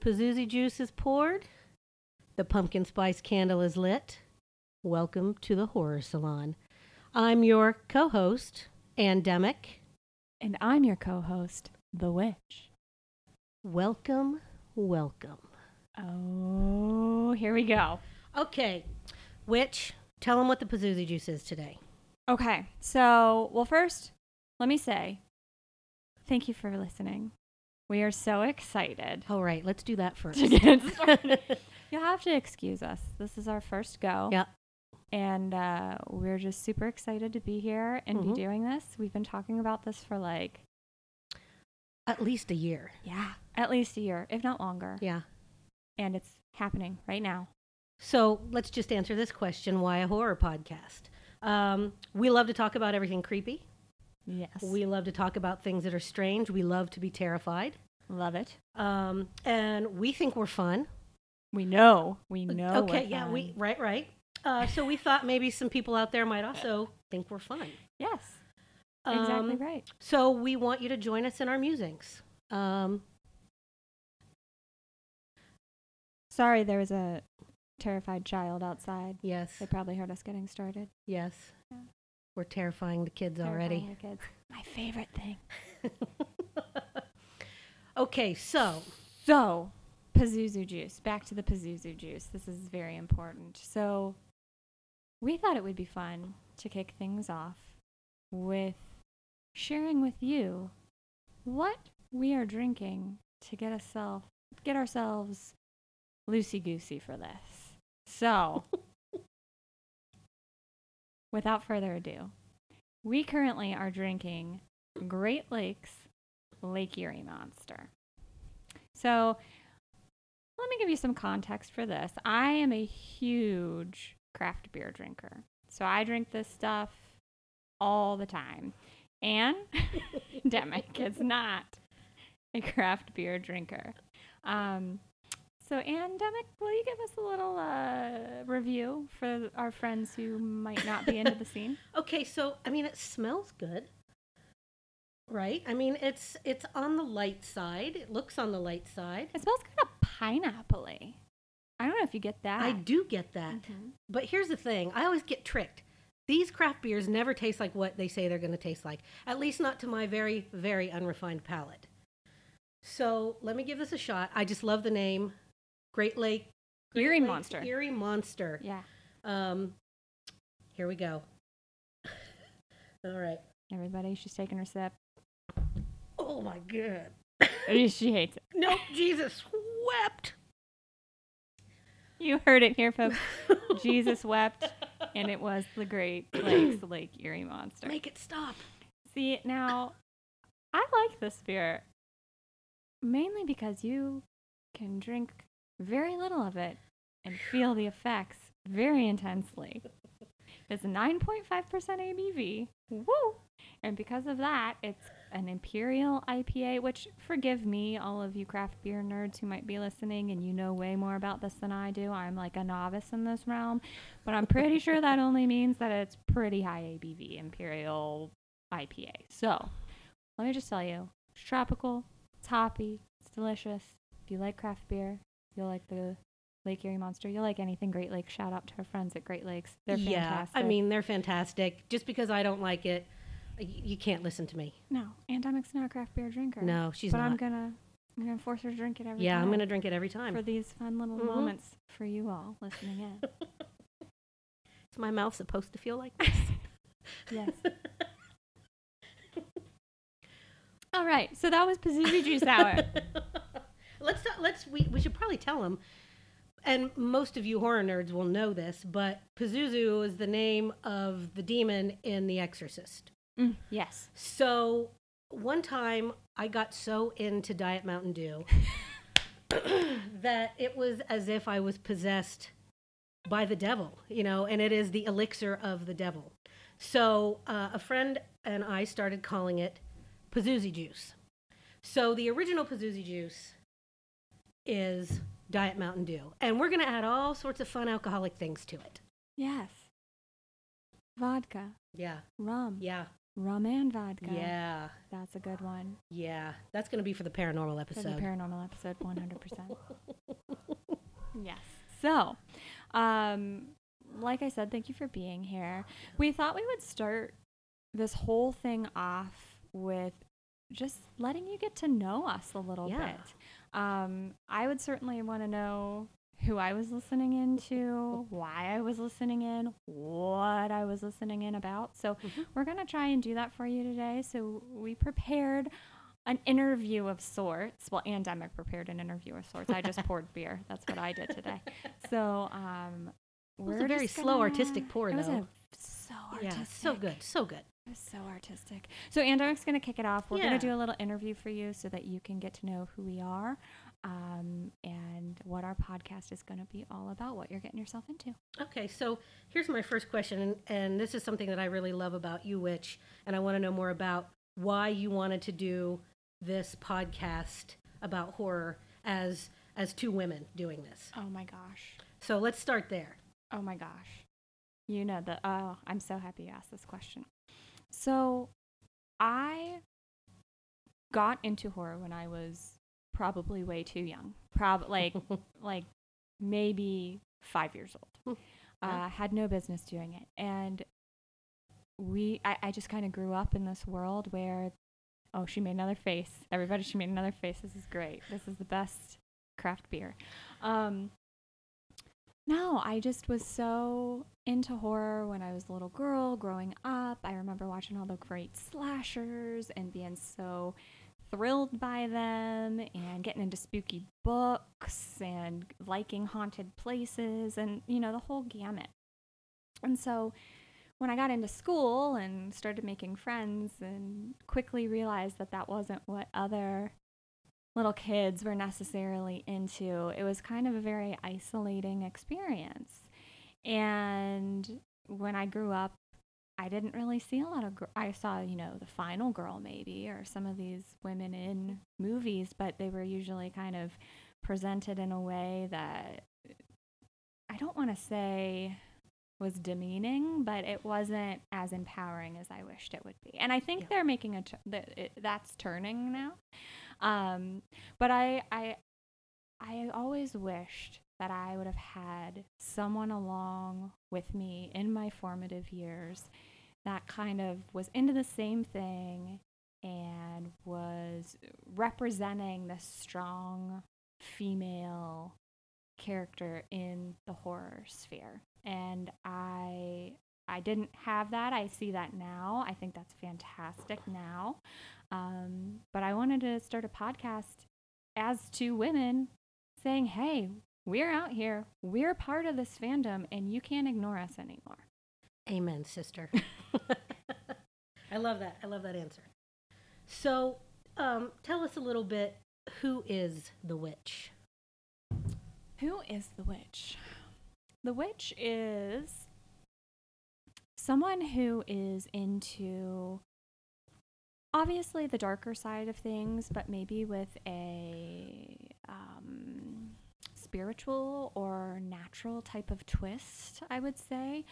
Pazuzu juice is poured, the pumpkin spice candle is lit. Welcome to the Horror Salon. I'm your co host, Andemic. And I'm your co host, The Witch. Welcome, welcome. Oh, here we go. Okay, Witch, tell them what the Pazuzu juice is today. Okay, so, well, first, let me say thank you for listening. We are so excited All right, let's do that first. to get started. You'll have to excuse us. This is our first go. Yeah. And uh, we're just super excited to be here and Mhm. be doing this. We've been talking about this for like, At least a year. yeah, at least a year, if not longer. Yeah. And it's happening right now. So let's just answer this question why a horror podcast? Um, we love to talk about everything creepy. Yes. We love to talk about things that are strange. We love to be terrified. love it. Um, and we think we're fun. We know. We know. okay, we're yeah, we right, right. Uh, so we thought maybe some people out there might also think we're fun. Yes. Exactly Um, right. So we want you to join us in our musings. Um, Sorry, there was a terrified child outside. yes, They probably heard us getting started. yes. Yeah. We're terrifying the kids already. The kids. My favorite thing. okay, so So, Pazuzu juice. Back to the Pazuzu juice. This is very important. So, we thought it would be fun to kick things off with sharing with you what we are drinking to get ourselves get ourselves loosey goosey for this. So, without further ado, we currently are drinking Great Lakes Lake Erie Monster. So, let me give you some context for this. I am a huge craft beer drinker. So, I drink this stuff all the time. And Demic is not a craft beer drinker. Um, so, AnDemic, will you give us a little uh, review for our friends who might not be into the scene? Okay, so I mean, it smells good, right? I mean, it's it's on the light side. It looks on the light side. It smells kind of pineapple-y. I don't know if you get that. I do get that, Mhm. but here's the thing: I always get tricked. These craft beers never taste like what they say they're going to taste like. At least not to my very very unrefined palate. So let me give this a shot. I just love the name, Great Lake Great Erie Lakes Monster. Erie Monster. Yeah. Um, here we go. All right. Everybody, she's taking her sip. Oh my god. she hates it. No, Jesus wept. You heard it here, folks. Jesus wept, and it was the Great Lakes Lake Erie Monster. Make it stop. See, now, I like this beer mainly because you can drink very little of it and feel the effects very intensely. It's a 9.5% ABV. Woo! And because of that, it's an Imperial IPA, which forgive me, all of you craft beer nerds who might be listening and you know way more about this than I do. I'm like a novice in this realm, but I'm pretty sure that only means that it's pretty high ABV Imperial IPA. So, let me just tell you, it's tropical, it's hoppy, it's delicious. If you like craft beer, you'll like the Lake Erie Monster. You'll like anything Great Lakes. Shout out to our friends at Great Lakes. They're yeah, fantastic. I mean, they're fantastic. Just because I don't like it, you can't listen to me. no, Andemic's not a craft beer drinker. No, she's but not. I'm gonna, I'm gonna force her to drink it every time. yeah, time. I'm going to drink it every time. for these fun little Mhm. moments for you all listening in. Is my mouth supposed to feel like this? yes. All right, so that was Pazuzu Juice Hour. Let's ta- let's we, we should probably tell them and most of you horror nerds will know this but pazuzu is the name of the demon in the exorcist. Mm, yes. so one time i got so into diet mountain dew that it was as if i was possessed by the devil you know and it is the elixir of the devil. So uh, a friend and i started calling it pazuzu juice. So the original pazuzu juice is Diet Mountain Dew. And we're going to add all sorts of fun alcoholic things to it. Yes. Vodka, Yeah. rum, Yeah. rum and vodka. Yeah. That's a good one. Yeah. That's going to be for the paranormal episode. For the paranormal episode, 100%. yes. So, um, like I said, thank you for being here. We thought we would start this whole thing off with just letting you get to know us a little Yeah. bit. Um, I would certainly want to know who I was listening into, why I was listening in, what I was listening in about. So, Mhm. we're going to try and do that for you today. So, we prepared an interview of sorts. Well, and Andemic prepared an interview of sorts. I just poured beer. That's what I did today. So, um, It was a very slow gonna- artistic pour, though. so artistic. Yeah. So good. So good. Was so artistic. So Andemic's going to kick it off. We're going to do a little interview for you so that you can get to know who we are um, and what our podcast is going to be all about, what you're getting yourself into. Okay, so here's my first question, and, and this is something that I really love about you, Witch, and I want to know more about why you wanted to do this podcast about horror as as two women doing this. Oh my gosh. So let's start there. Oh my gosh. You know the oh, I'm so happy you asked this question. So, I got into horror when I was probably way too young. Prob like like maybe 5 years old. Uh, had no business doing it. And we I, I just kind of grew up in this world where oh, she made another face. Everybody she made another face. This is great. This is the best craft beer. Um no, I just was so into horror when I was a little girl growing up. I remember watching all the great slashers and being so thrilled by them and getting into spooky books and liking haunted places and, you know, the whole gamut. And so when I got into school and started making friends and quickly realized that that wasn't what other little kids were necessarily into. It was kind of a very isolating experience. And when I grew up, I didn't really see a lot of. Gr- I saw, you know, the final girl maybe, or some of these women in movies, but they were usually kind of presented in a way that I don't want to say was demeaning, but it wasn't as empowering as I wished it would be. And I think Yeah. they're making a t- that it, that's turning now. Um, but I, I, I always wished that I would have had someone along with me in my formative years that kind of was into the same thing and was representing the strong female character in the horror sphere. And I I didn't have that. I see that now. I think that's fantastic now. Um, but I wanted to start a podcast as two women saying, hey, we're out here. We're part of this fandom, and you can't ignore us anymore. Amen, sister. I love that. I love that answer. So, um, tell us a little bit. Who is the witch? Who is the witch? The witch is someone who is into obviously the darker side of things, but maybe with a um, spiritual or natural type of twist, I would say.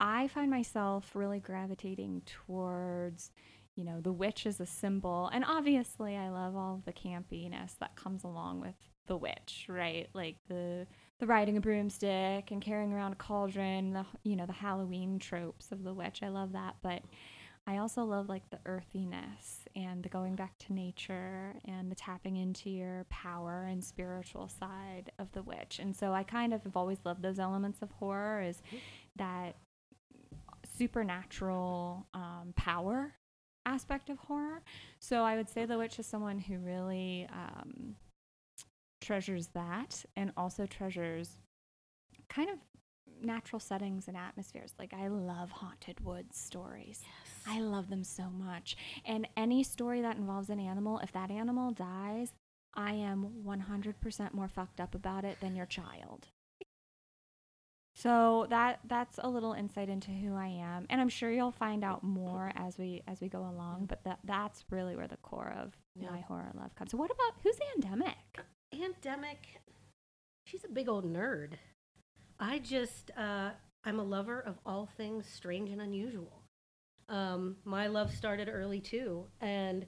I find myself really gravitating towards, you know, the witch as a symbol. And obviously, I love all the campiness that comes along with the witch, right? Like the the riding a broomstick and carrying around a cauldron, the you know, the Halloween tropes of the witch. I love that, but I also love like the earthiness and the going back to nature and the tapping into your power and spiritual side of the witch. And so I kind of have always loved those elements of horror is that supernatural um, power aspect of horror. So I would say the witch is someone who really um, treasures that and also treasures kind of natural settings and atmospheres. Like I love haunted woods stories. I love them so much. And any story that involves an animal, if that animal dies, I am 100% more fucked up about it than your child. So that that's a little insight into who I am, and I'm sure you'll find out more as we as we go along. But that that's really where the core of Yeah. my horror love comes. So what about who's Andemic? Andemic, she's a big old nerd. I just, uh, I'm a lover of all things strange and unusual. Um, my love started early too, and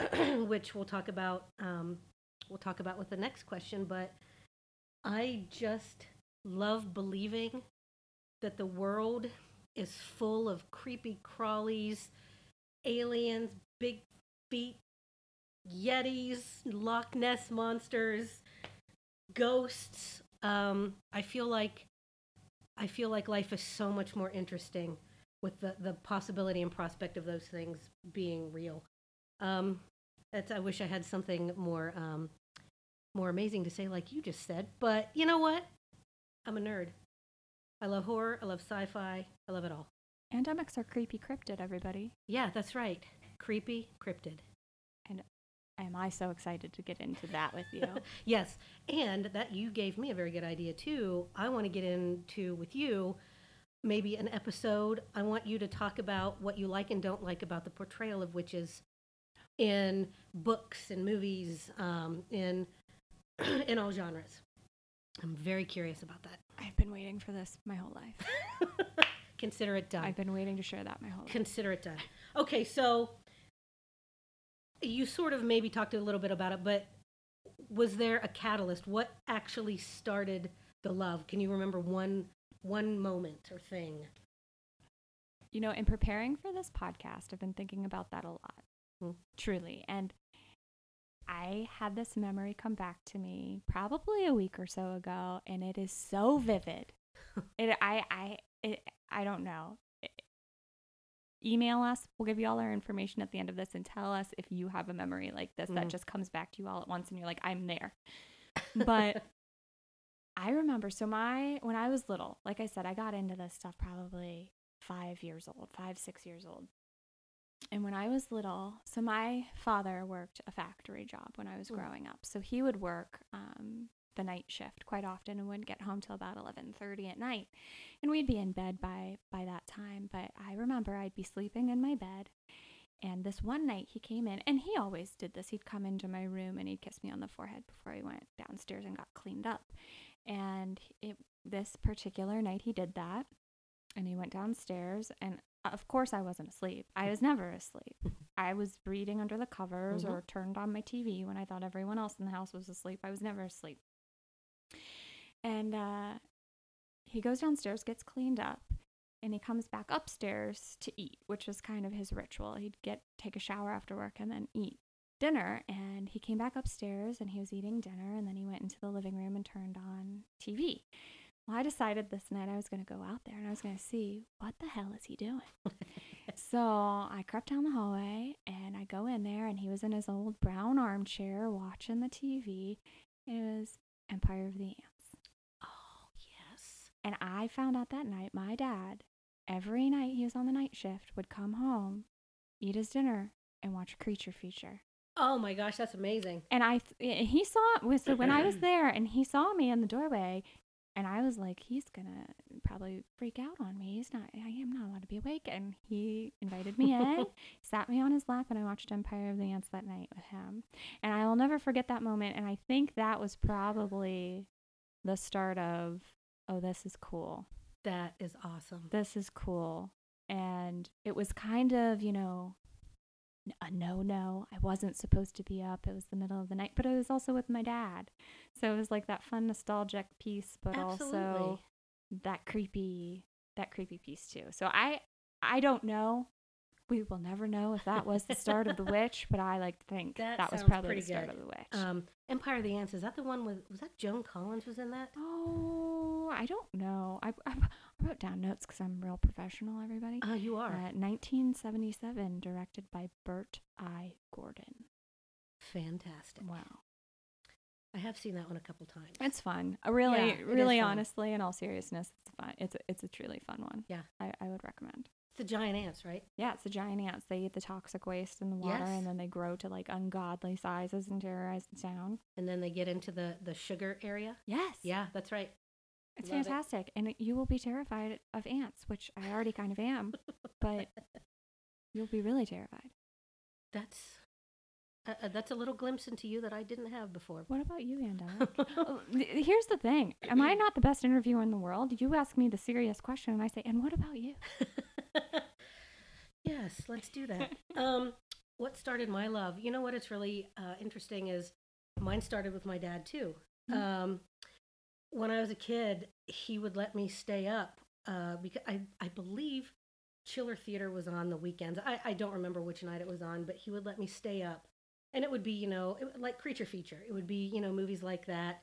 which we'll talk about. Um, we'll talk about with the next question. But I just love believing that the world is full of creepy crawlies, aliens, big feet, yetis, Loch Ness monsters, ghosts. Um, I feel like I feel like life is so much more interesting with the, the possibility and prospect of those things being real. Um, that's, I wish I had something more um, more amazing to say, like you just said. But you know what? I'm a nerd. I love horror. I love sci-fi. I love it all. Andemics are creepy cryptid, everybody. Yeah, that's right. Creepy cryptid. Am I so excited to get into that with you? Yes, and that you gave me a very good idea too. I want to get into with you maybe an episode. I want you to talk about what you like and don't like about the portrayal of witches in books and movies, um, in in all genres. I'm very curious about that. I've been waiting for this my whole life. Consider it done. I've been waiting to share that my whole life. Consider it done. Okay, so you sort of maybe talked a little bit about it, but was there a catalyst? What actually started the love? Can you remember one one moment or thing? You know, in preparing for this podcast, I've been thinking about that a lot, Hmm. truly. And I had this memory come back to me probably a week or so ago, and it is so vivid. it, I, I, it, I don't know. Email us. We'll give you all our information at the end of this, and tell us if you have a memory like this that Mhm. just comes back to you all at once, and you're like, I'm there. But I remember so my when I was little, like I said, I got into this stuff probably five years old, five, six years old. And when I was little, so my father worked a factory job when I was Mm. growing up. So he would work um, the night shift quite often and wouldn't get home till about eleven thirty at night. And we'd be in bed by by that time. But I remember I'd be sleeping in my bed and this one night he came in, and he always did this. He'd come into my room and he'd kiss me on the forehead before he went downstairs and got cleaned up. And it, this particular night he did that, and he went downstairs. And of course, I wasn't asleep. I was never asleep. I was reading under the covers Mhm. or turned on my TV when I thought everyone else in the house was asleep. I was never asleep. And uh, he goes downstairs, gets cleaned up, and he comes back upstairs to eat, which was kind of his ritual. He'd get take a shower after work and then eat dinner. And he came back upstairs and he was eating dinner, and then he went into the living room and turned on TV. Well, I decided this night I was going to go out there and I was going to see what the hell is he doing. so I crept down the hallway and I go in there, and he was in his old brown armchair watching the TV. It was Empire of the Ants. And I found out that night my dad, every night he was on the night shift, would come home, eat his dinner, and watch creature feature. Oh my gosh, that's amazing. And I, th- eh, he saw, so when I was there and he saw me in the doorway, and I was like, he's gonna probably freak out on me. He's not, I am not allowed to be awake. And he invited me in, sat me on his lap, and I watched Empire of the Ants that night with him. And I will never forget that moment. And I think that was probably the start of, oh, this is cool That is awesome. this is cool. And it was kind of, you know, a no no. I wasn't supposed to be up. It was the middle of the night, but I was also with my dad. So it was like that fun nostalgic piece, but also that creepy that creepy piece too. So I I don't know. We will never know if that was the start of the witch, but I like to think That that, was probably the start good. of the witch. Um, Empire of the Ants. Is that the one with? Was that Joan Collins was in that? oh, I don't know. I, I, I wrote down notes because I'm real professional, everybody. Oh, you are. Uh, 1977, directed by Bert I. Gordon. Fantastic. Wow. I have seen that one a couple times. It's fun. Uh, really, Yeah, really honestly, in all seriousness, it's fun. It's a, it's a truly fun one. Yeah. I, I would recommend. The giant ants, right? Yeah, it's the giant ants. They eat the toxic waste in the water Yes. and then they grow to like ungodly sizes and terrorize the town. And then they get into the the sugar area. Yes. Yeah, that's right. It's Love it. fantastic. And you will be terrified of ants, which I already kind of am, but you'll be really terrified. That's uh, uh, that's a little glimpse into you that I didn't have before. What about you, Anda? Oh, th- Here's the thing. Am I not the best interviewer in the world? You ask me the serious question and I say, and what about you? Yes, let's do that. um, what started my love? You know what? It's really uh, interesting is mine started with my dad too. Mhm. Um, when I was a kid, he would let me stay up uh, because I, I believe Chiller Theater was on the weekends. I, I don't remember which night it was on, but he would let me stay up. And it would be, you know, it, like Creature Feature. It would be, you know, movies like that.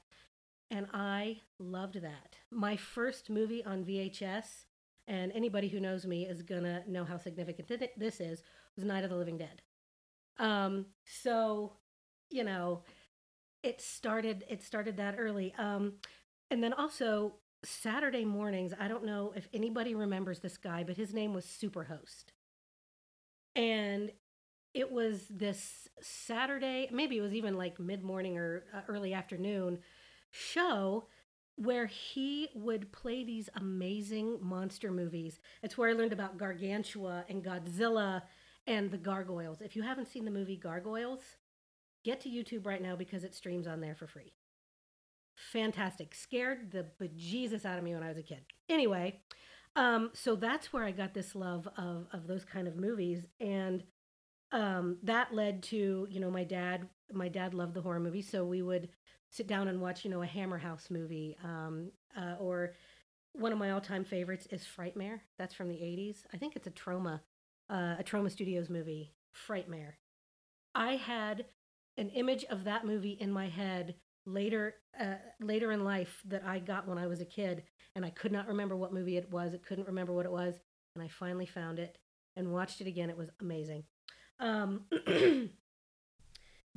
And I loved that. My first movie on VHS, and anybody who knows me is to know how significant thi- this is, was Night of the Living Dead. Um, so, you know, it started it started that early. Um, and then also Saturday mornings, I don't know if anybody remembers this guy, but his name was Superhost. And it was this Saturday, maybe it was even like mid morning or uh, early afternoon show where he would play these amazing monster movies. It's where I learned about Gargantua and Godzilla and the Gargoyles. If you haven't seen the movie Gargoyles, get to YouTube right now because it streams on there for free. Fantastic. Scared the bejesus out of me when I was a kid. Anyway, um, so that's where I got this love of of those kind of movies, and um, that led to you know my dad. My dad loved the horror movies, so we would sit down and watch you know a Hammer House movie, um, uh, or one of my all time favorites is Frightmare. That's from the '80s. I think it's a Troma, uh, a Troma Studios movie. Frightmare. I had an image of that movie in my head later uh, later in life that I got when I was a kid, and I could not remember what movie it was. It couldn't remember what it was, and I finally found it and watched it again. It was amazing. Um,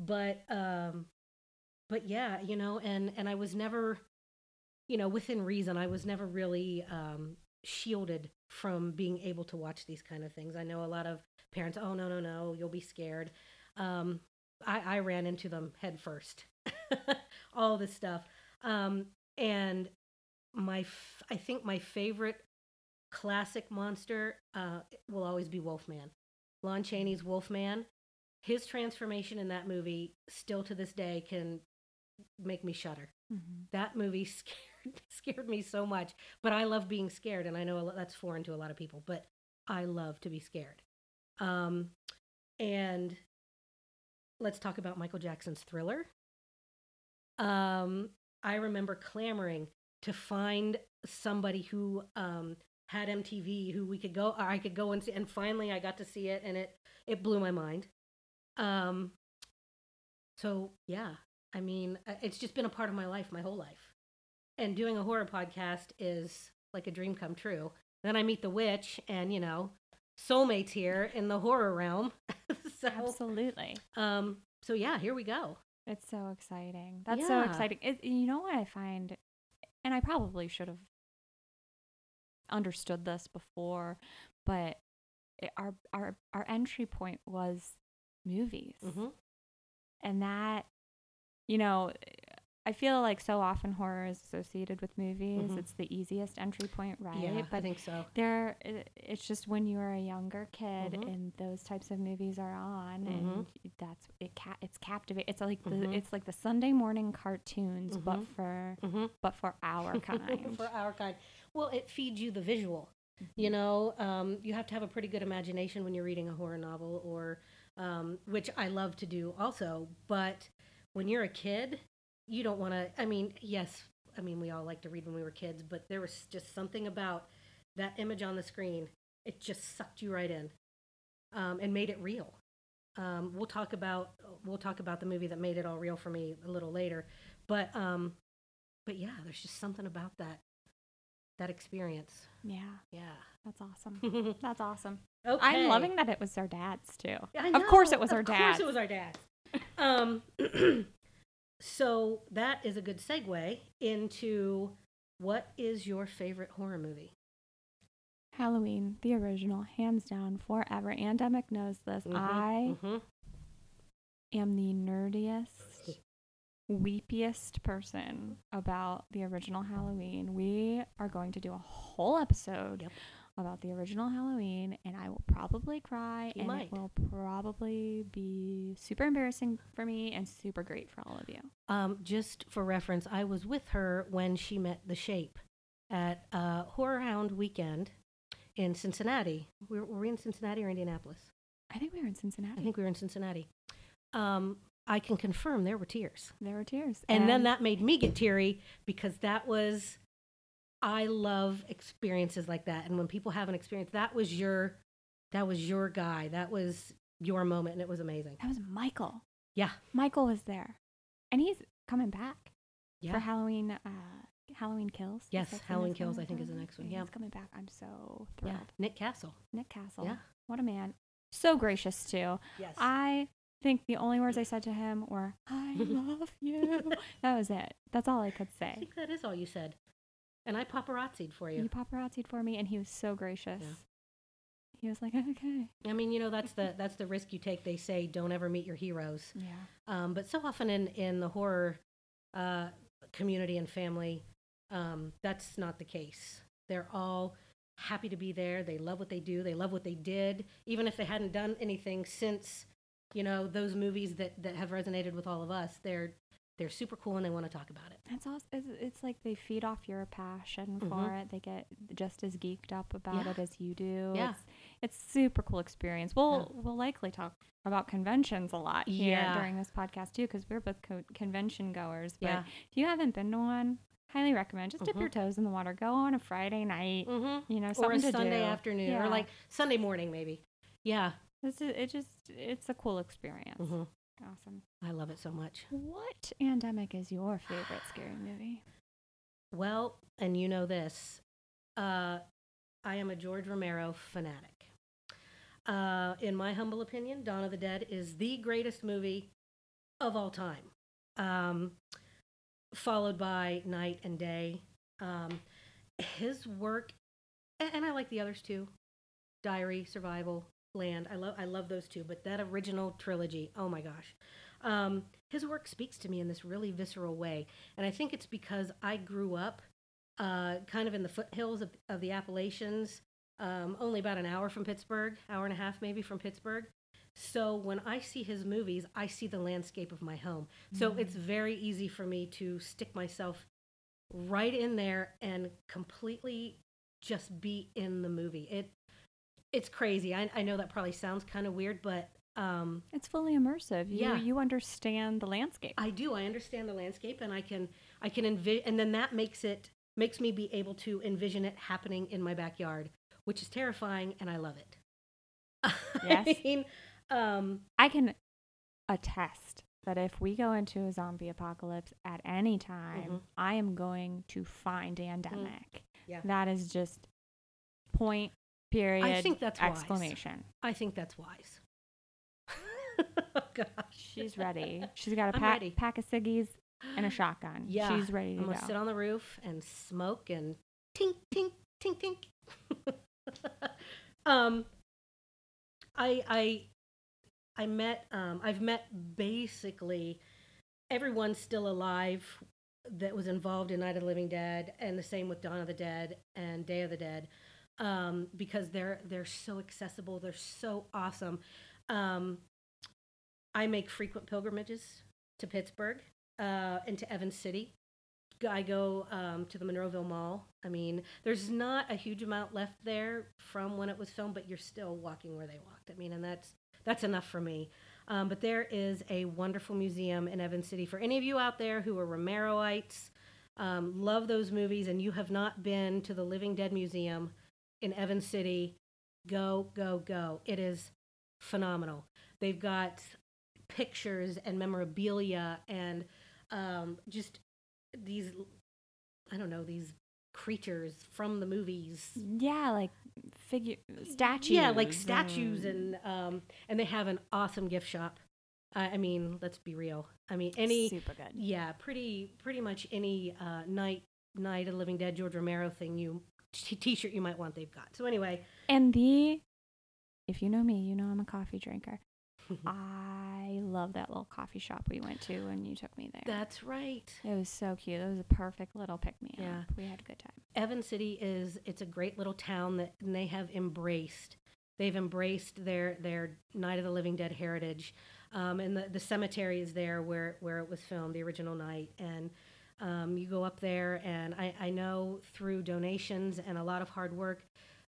but um, but yeah, you know, and and I was never, you know, within reason. I was never really um, shielded from being able to watch these kind of things. I know a lot of parents. Oh no no no, you'll be scared. Um, I, I ran into them head first. All this stuff. Um, and my, f- I think my favorite classic monster uh, will always be Wolfman. Lon Chaney's Wolfman. His transformation in that movie, still to this day, can make me shudder. Mhm. That movie scared scared me so much. But I love being scared, and I know that's foreign to a lot of people. But I love to be scared. Um, and let's talk about Michael Jackson's Thriller. Um, I remember clamoring to find somebody who um, had MTV who we could go, I could go and see. And finally, I got to see it, and it it blew my mind. Um, so yeah, I mean, uh, it's just been a part of my life, my whole life. And doing a horror podcast is like a dream come true. Then I meet the witch, and you know, soulmates here in the horror realm. so, Absolutely. um, so yeah, here we go. It's so exciting. That's so exciting. It, you know what I find, and I probably should have understood this before, but it, our our our entry point was movies, hmm and that, you know, I feel like so often horror is associated with movies. Mhm. It's the easiest entry point, right? Yeah, I think so. there it's just when you're a younger kid Mhm. and those types of movies are on and that's it ca- it's captivating it's like the Mhm. it's like the sunday morning cartoons but Mhm. for but for our kind for our kind. Well, it feeds you the visual. Mm-hmm. You know, um, you have to have a pretty good imagination when you're reading a horror novel, or um, which I love to do also. But when you're a kid, you don't want to. I mean, yes, I mean we all like to read when we were kids, but there was just something about that image on the screen. It just sucked you right in, um, and made it real. Um, we'll talk about we'll talk about the movie that made it all real for me a little later, but um, but yeah, there's just something about that that experience. yeah Yeah. that's awesome that's awesome i'm loving that it was our dads too of course it was our Of course dads it was our dads. Um, so that is a good segue into what is your favorite horror movie? halloween the original hands down forever andemic knows this Mhm, i mhm. am the nerdiest, weepiest person about the original Halloween. We are going to do a whole episode Yep. About the original Halloween, and I will probably cry, You and might. it will probably be super embarrassing for me and super great for all of you. Um, just for reference, I was with her when she met the Shape at uh, Horror Hound Weekend in Cincinnati. Were, were we in Cincinnati or Indianapolis? I think we were in Cincinnati. I think we were in Cincinnati. Um, I can confirm there were tears. there were tears. And, then that made me get teary because that was, I love experiences like that. And when people have an experience, that was your, that was your guy. That was your moment. And it was amazing. that was Michael. Yeah. Michael was there, and he's coming back Yeah. for Halloween. Uh, Halloween Kills. Yes, Halloween Kills. I think, is the next one, yeah. he's coming back. I'm so yeah. thrilled. Nick Castle. Nick Castle. Yeah. What a man. So gracious too. Yes. I think the only words I said to him were "I love you." that was it. That's all I could say. I think that is all you said. And I paparazzied for You you. paparazzied for me, and he was so gracious. Yeah. He was like, "Okay." I mean, you know, that's the that's the risk you take. They say don't ever meet your heroes. Yeah. Um, but so often in, in the horror uh, community and family, um, that's not the case. They're all happy to be there. They love what they do. They love what they did, even if they hadn't done anything since, you know, those movies that, that have resonated with all of us. They're they're super cool and they want to talk about it. It's also it's, it's like they feed off your passion for Mhm. it. They get just as geeked up about Yeah. it as you do. Yeah. It's it's super cool experience. We'll we'll likely talk about conventions a lot here Yeah. during this podcast too because we're both co- convention goers. But Yeah. if you haven't been to one, highly recommend. Just dip Mhm. your toes in the water. Go on a Friday night. Mm-hmm. You know, Or a Sunday do. afternoon, Yeah. or like Sunday morning, maybe. Yeah. Is, it just it's a cool experience. Awesome. I love it so much. What AnDemic is your favorite scary movie? Well, and you know this, uh, I am a George Romero fanatic. Uh, in my humble opinion, Dawn of the Dead is the greatest movie of all time, um, followed by Night and Day. Um, his work, and, and I like the others too, Diary, Survival, Land. I love I love those two, but that original trilogy, oh my gosh. Um, his work speaks to me in this really visceral way, and I think it's because I grew up uh, kind of in the foothills of, of the Appalachians, um, only about an hour from Pittsburgh, hour and a half maybe from Pittsburgh. So when I see his movies, I see the landscape of my home. So it's very easy for me to stick myself right in there and completely just be in the movie. It it's crazy. I, I know that probably sounds kind of weird, but um, It's fully immersive. You, Yeah. you understand the landscape. I do. I understand the landscape, and I can I can envision, and then that makes it makes me be able to envision it happening in my backyard, which is terrifying, and I love it. Yes. I mean, um, I can attest that if we go into a zombie apocalypse at any time, Mhm. I am going to find Andemic. yeah. That is just point, period, think that's wise. exclamation. I think that's wise. oh gosh, She's ready. She's got a I'm pack, ready. pack of ciggies and a shotgun. Yeah, She's ready to I'm go. gonna sit on the roof and smoke and tink tink tink tink. um, I I I met um I've met basically everyone still alive that was involved in Night of the Living Dead, and the same with Dawn of the Dead and Day of the Dead, um, because they're they're so accessible, they're so awesome. Um, I make frequent pilgrimages to Pittsburgh uh, and to Evans City. I go um, to the Monroeville Mall. I mean, there's not a huge amount left there from when it was filmed, but you're still walking where they walked. I mean, and that's that's enough for me. Um, but there is a wonderful museum in Evans City for any of you out there who are Romeroites, um, love those movies, and you have not been to the Living Dead Museum in Evans City. Go, go, go! It is phenomenal. They've got pictures and memorabilia and um, just these I don't know these creatures from the movies. yeah, like figure statues. Yeah, like statues and um, and they have an awesome gift shop. I, I mean, let's be real. I mean, any super good. yeah, pretty pretty much any uh, night night of the Living Dead George Romero thing you t- t-shirt you might want they've got. So anyway, And the, if you know me, you know I'm a coffee drinker. I love that little coffee shop we went to when you took me there. that's right. it was so cute. It was a perfect little pick me up. Yeah. We had a good time. Evans City is it's a great little town that and they have embraced. They've embraced their their Night of the Living Dead heritage, um, and the, the cemetery is there where where it was filmed, the original night. And um, you go up there, and I, I know through donations and a lot of hard work,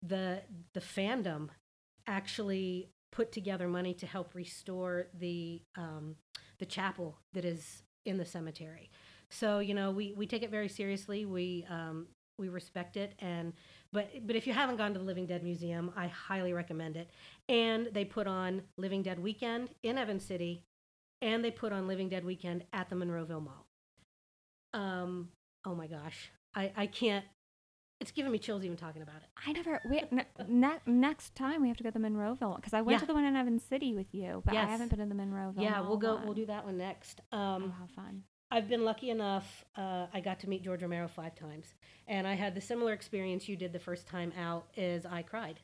the the fandom actually put together money to help restore the um, the chapel that is in the cemetery. So you know we we take it very seriously. We um, we respect it and but but if you haven't gone to the Living Dead Museum, I highly recommend it. And they put on Living Dead Weekend in Evans City, and they put on Living Dead Weekend at the Monroeville Mall. Um, oh my gosh, I I can't. It's giving me chills even talking about it. I never. We, ne- ne- next time we have to go to the Monroeville because I went Yeah. to the one in Evans City with you, but I haven't been to the Monroeville. yeah, we'll go. one. We'll do that one next. Oh, Um, how fun! I've been lucky enough. Uh, I got to meet George Romero five times, and I had the similar experience you did the first time out. Is I cried,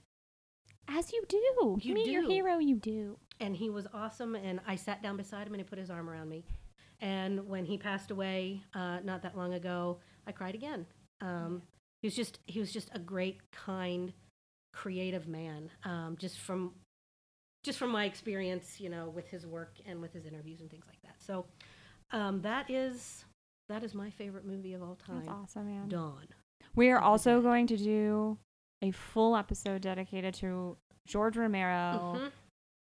As you do. You Meet your hero. You do. and he was awesome. And I sat down beside him, and he put his arm around me. And when he passed away, uh, not that long ago, I cried again. Um, he was just he was just a great, kind, creative man. Um, just from just from my experience, you know, with his work and with his interviews and things like that. So um, that is that is my favorite movie of all time. That's awesome, man. Dawn. We are also going to do a full episode dedicated to George Romero. Mhm.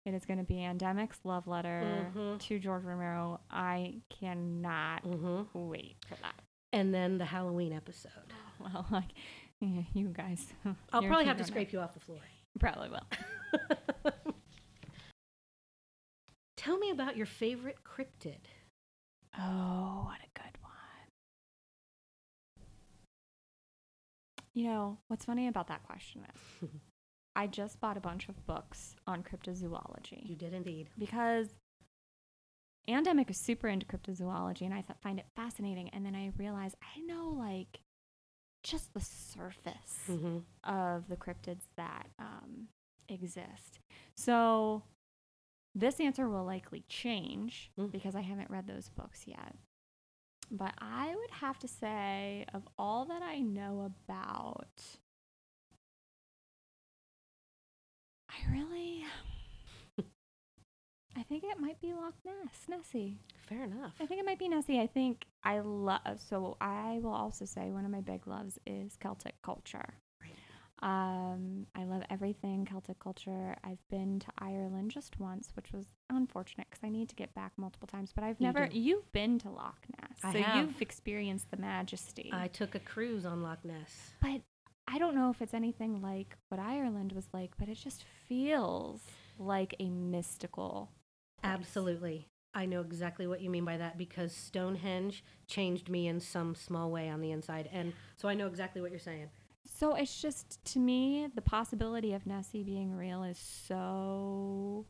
It is going to be Andemic's love letter Mhm. to George Romero. I cannot Mhm. wait for that. And then the Halloween episode. Well, like yeah, you guys. I'll probably have to scrape you off the floor. Probably will. Tell me about your favorite cryptid. Oh, what a good one. You know, what's funny about that question is I just bought a bunch of books on cryptozoology You did indeed. because Andemic is super into cryptozoology and I th- find it fascinating. And then I realized I know like just the surface Mm-hmm. of the cryptids that um, exist. So this answer will likely change Mm. because I haven't read those books yet. But I would have to say, of all that I know about, I really, I think it might be Loch Ness, Nessie. Fair enough. I think it might be Nessie. I think I love. So I will also say one of my big loves is Celtic culture. Right. Um, I love everything Celtic culture. I've been to Ireland just once, which was unfortunate because I need to get back multiple times. But I've You never. do. You've been to Loch Ness, I so have. you've experienced the majesty. I took a cruise on Loch Ness. but I don't know if it's anything like what Ireland was like. But it just feels like a mystical. place. Absolutely. I know exactly what you mean by that because Stonehenge changed me in some small way on the inside. And so I know exactly what you're saying. So it's just to me the possibility of Nessie being real is so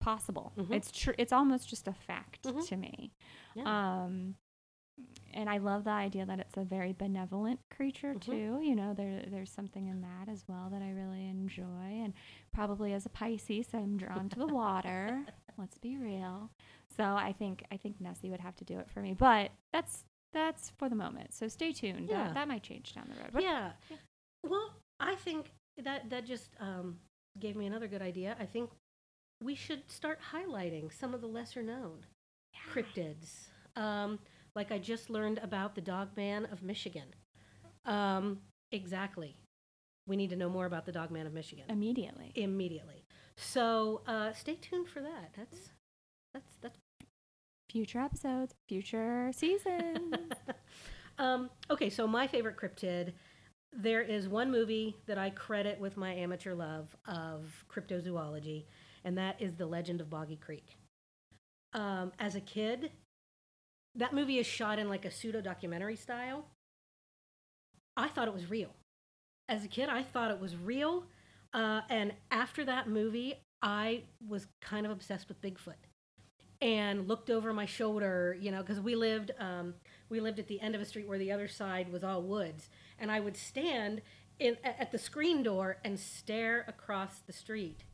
possible. Mhm. It's true. It's almost just a fact Mhm. to me. Yeah. Um, and I love the idea that it's a very benevolent creature Mhm. too. You know, there there's something in that as well that I really enjoy. And probably as a Pisces, I'm drawn to the water. Let's be real. So I think I think Nessie would have to do it for me. But that's that's for the moment. So stay tuned. Yeah. That, that might change down the road. But yeah. yeah. Well, I think that that just um, gave me another good idea. I think we should start highlighting some of the lesser known cryptids. Um, like I just learned about the Dog Man of Michigan. Um, exactly. We need to know more about the Dog Man of Michigan immediately. immediately. So uh, stay tuned for that. That's that's that's Future episodes, future seasons. um, okay, so my favorite cryptid. There is one movie that I credit with my amateur love of cryptozoology, and that is The Legend of Boggy Creek. Um, as a kid, that movie is shot in like a pseudo documentary style. I thought it was real. As a kid, I thought it was real. Uh, and after that movie, I was kind of obsessed with Bigfoot and looked over my shoulder, you know, because we lived um, we lived at the end of a street where the other side was all woods, and I would stand in at the screen door and stare across the street,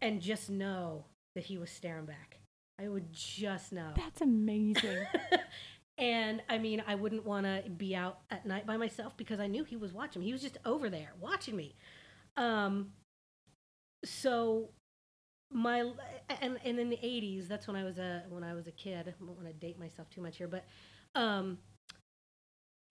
and just know that he was staring back. I would just know. That's amazing. and I mean, I wouldn't want to be out at night by myself because I knew he was watching. He was just over there watching me. Um, so my and and in the 80s, that's when I was a when I was a kid. I don't want to date myself too much here, but um,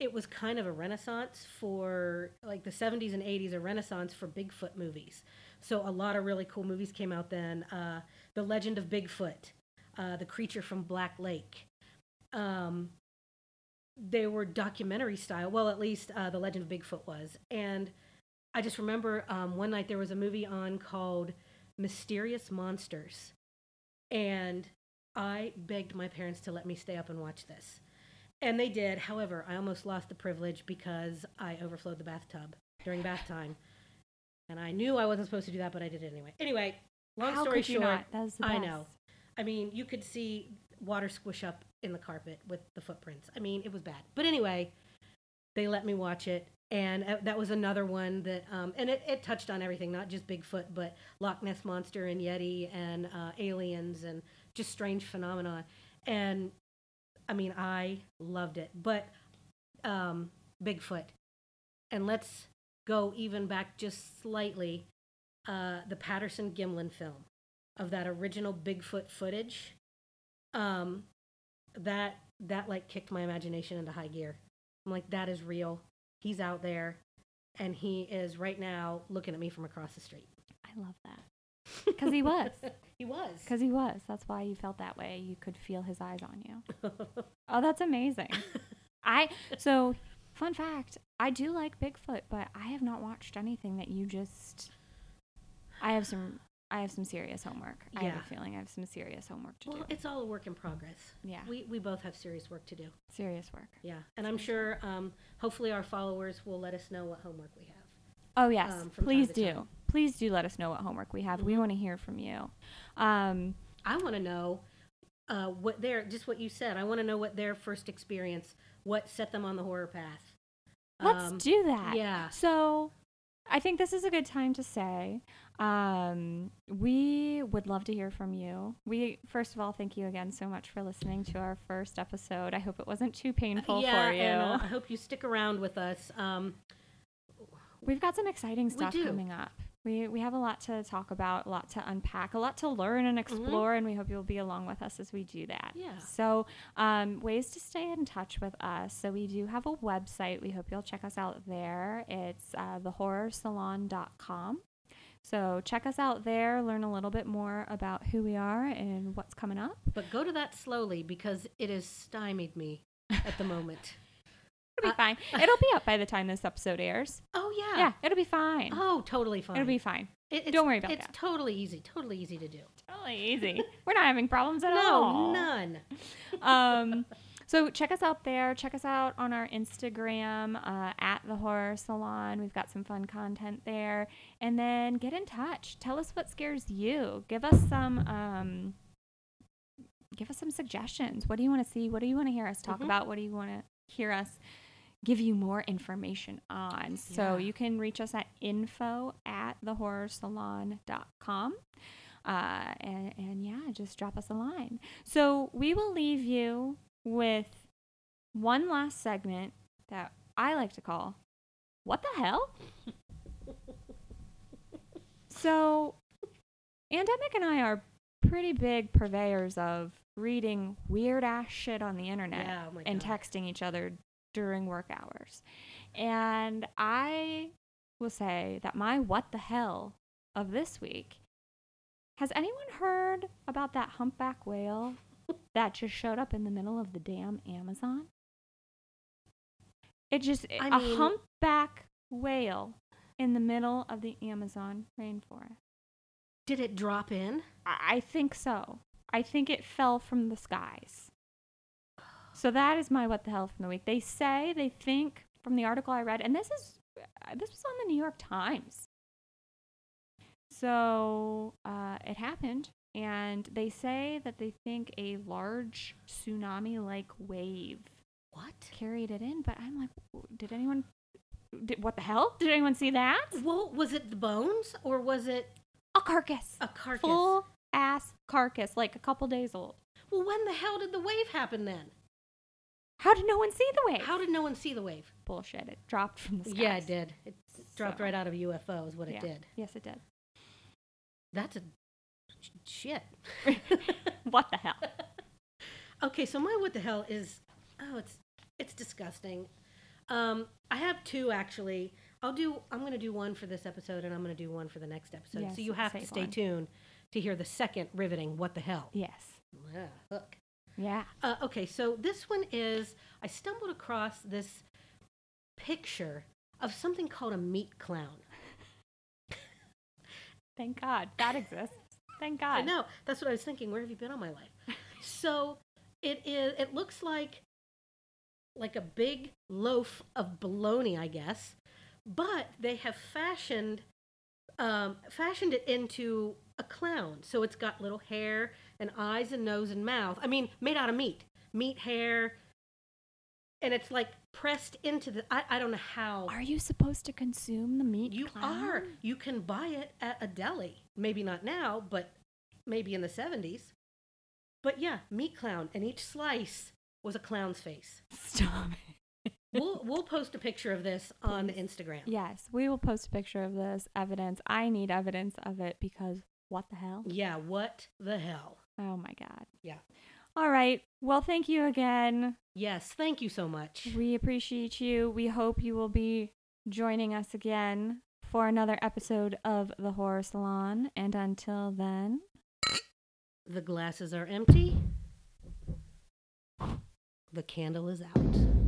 it was kind of a renaissance for like the 70s and 80s, a renaissance for Bigfoot movies. So a lot of really cool movies came out then. Uh, the Legend of Bigfoot, uh, The Creature from Black Lake. Um, they were documentary style. Well, at least uh, The Legend of Bigfoot was. And I just remember um, one night there was a movie on called Mysterious Monsters. And I begged my parents to let me stay up and watch this. And they did. However, I almost lost the privilege because I overflowed the bathtub during bath time. And I knew I wasn't supposed to do that, but I did it anyway. Anyway, long How story short, not? That was the I know. I mean, you could see water squish up in the carpet with the footprints. I mean, it was bad. But anyway, they let me watch it. And uh, that was another one that, um, and it, it touched on everything, not just Bigfoot, but Loch Ness Monster and Yeti and uh, aliens and just strange phenomena. And I mean, I loved it. But um, Bigfoot. And let's go even back just slightly uh, the Patterson Gimlin film of that original Bigfoot footage. Um, that that like kicked my imagination into high gear. I'm like, that is real. He's out there, and he is right now looking at me from across the street. I love that because he was. he was. Because he was. That's why you felt that way. You could feel his eyes on you. Oh, that's amazing. I so fun fact. I do like Bigfoot, but I have not watched anything that you just. I have some. I have some serious homework. I have a feeling I have some serious homework to well, do. Well, it's all a work in progress. Yeah, We we both have serious work to do. serious work. Yeah, and I'm sure, um, hopefully, our followers will let us know what homework we have. Oh yes, um, please do. time. Please do let us know what homework we have. We Mhm. want to hear from you. Um, I want to know uh, what their just what you said. I want to know what their first experience, what set them on the horror path. let's Um, do that. Yeah. So, I think this is a good time to say um, we would love to hear from you. We first of all thank you again so much for listening to our first episode. I hope it wasn't too painful yeah, for you. and uh, I hope you stick around with us. Um, We've got some exciting stuff coming up. We we have a lot to talk about, a lot to unpack, a lot to learn and explore, and we hope you'll be along with us as we do that. Mm-hmm. Yeah. So, um, ways to stay in touch with us. So we do have a website. We hope you'll check us out there. It's uh, thehorrorsalon.com. So check us out there, learn a little bit more about who we are and what's coming up. but go to that slowly because it has stymied me at the moment. It'll be Uh, fine. It'll be up by the time this episode airs. Oh yeah. Yeah, it'll be fine. Oh, totally fine. It'll be fine. It- don't worry about it. it's that. totally easy. Totally easy to do. Totally easy. We're not having problems at no, all. none. um, so check us out there. Check us out on our Instagram uh, at the Horror Salon. We've got some fun content there. And then get in touch. Tell us what scares you. Give us some. Um, give us some suggestions. What do you want to see? What do you want to hear us talk Mhm. about? What do you want to hear us give you more information on? So you can reach us at info at thehorrorsalon.com. Uh, and, and yeah, just drop us a line. So we will leave you with one last segment that I like to call What the Hell? so, AnDemic and I are pretty big purveyors of reading weird ass shit on the internet Yeah, oh and texting each other during work hours. And I will say that my what the hell of this week has anyone heard about that humpback whale that just showed up in the middle of the damn Amazon? It just I a mean- humpback whale in the middle of the Amazon rainforest. Did it drop in? I I think so. I think it fell from the skies. So that is my what the hell from the week. They say they think from the article I read, and this is uh, this was on the New York Times. So uh, it happened, and they say that they think a large tsunami-like wave What? carried it in. But I'm like, did anyone? Did, what the hell? Did anyone see that? Well, was it the bones or was it A carcass, a carcass? full ass carcass, like a couple days old. Well, when the hell did the wave happen then? How did no one see the wave? How did no one see the wave? Bullshit. It dropped from the sky Yeah, it did. It dropped So- right out of a UFO, is what Yeah. it did. Yes, it did. That's a shit. what the hell? okay, so my what the hell is oh, it's it's disgusting. Um, I have two actually. I'll do. I'm going to do one for this episode, and I'm going to do one for the next episode. Yes, so you have to stay one. tuned to hear the second riveting. What the hell? Yes. Yeah, hook. Yeah. Uh, okay, so this one is I stumbled across this picture of something called a meat clown. Thank God that exists. Thank God. I know. That's what I was thinking. Where have you been all my life? so it is. It looks like like a big loaf of bologna, I guess, but they have fashioned um, fashioned it into a clown. So it's got little hair and eyes and nose and mouth. I mean, made out of meat, meat hair, and it's like pressed into the. I, I don't know how. Are you supposed to consume the meat? You clown? are. You can buy it at a deli. Maybe not now, but maybe in the 70s. But yeah, meat clown, and each slice was a clown's face. Stop it. We'll we'll post a picture of this on Instagram. Yes, we will post a picture of this evidence. I need evidence of it because what the hell? Yeah, what the hell? Oh my God. Yeah. All right. Well, thank you again. Yes, thank you so much. We appreciate you. We hope you will be joining us again for another episode of The Horror Salon. And until then, The glasses are empty. The candle is out.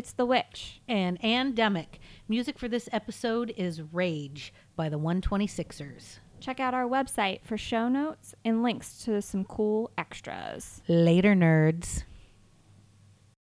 It's the witch. And AnDemic. Music for this episode is Rage by the 126ers. Check out our website for show notes and links to some cool extras. Later, nerds.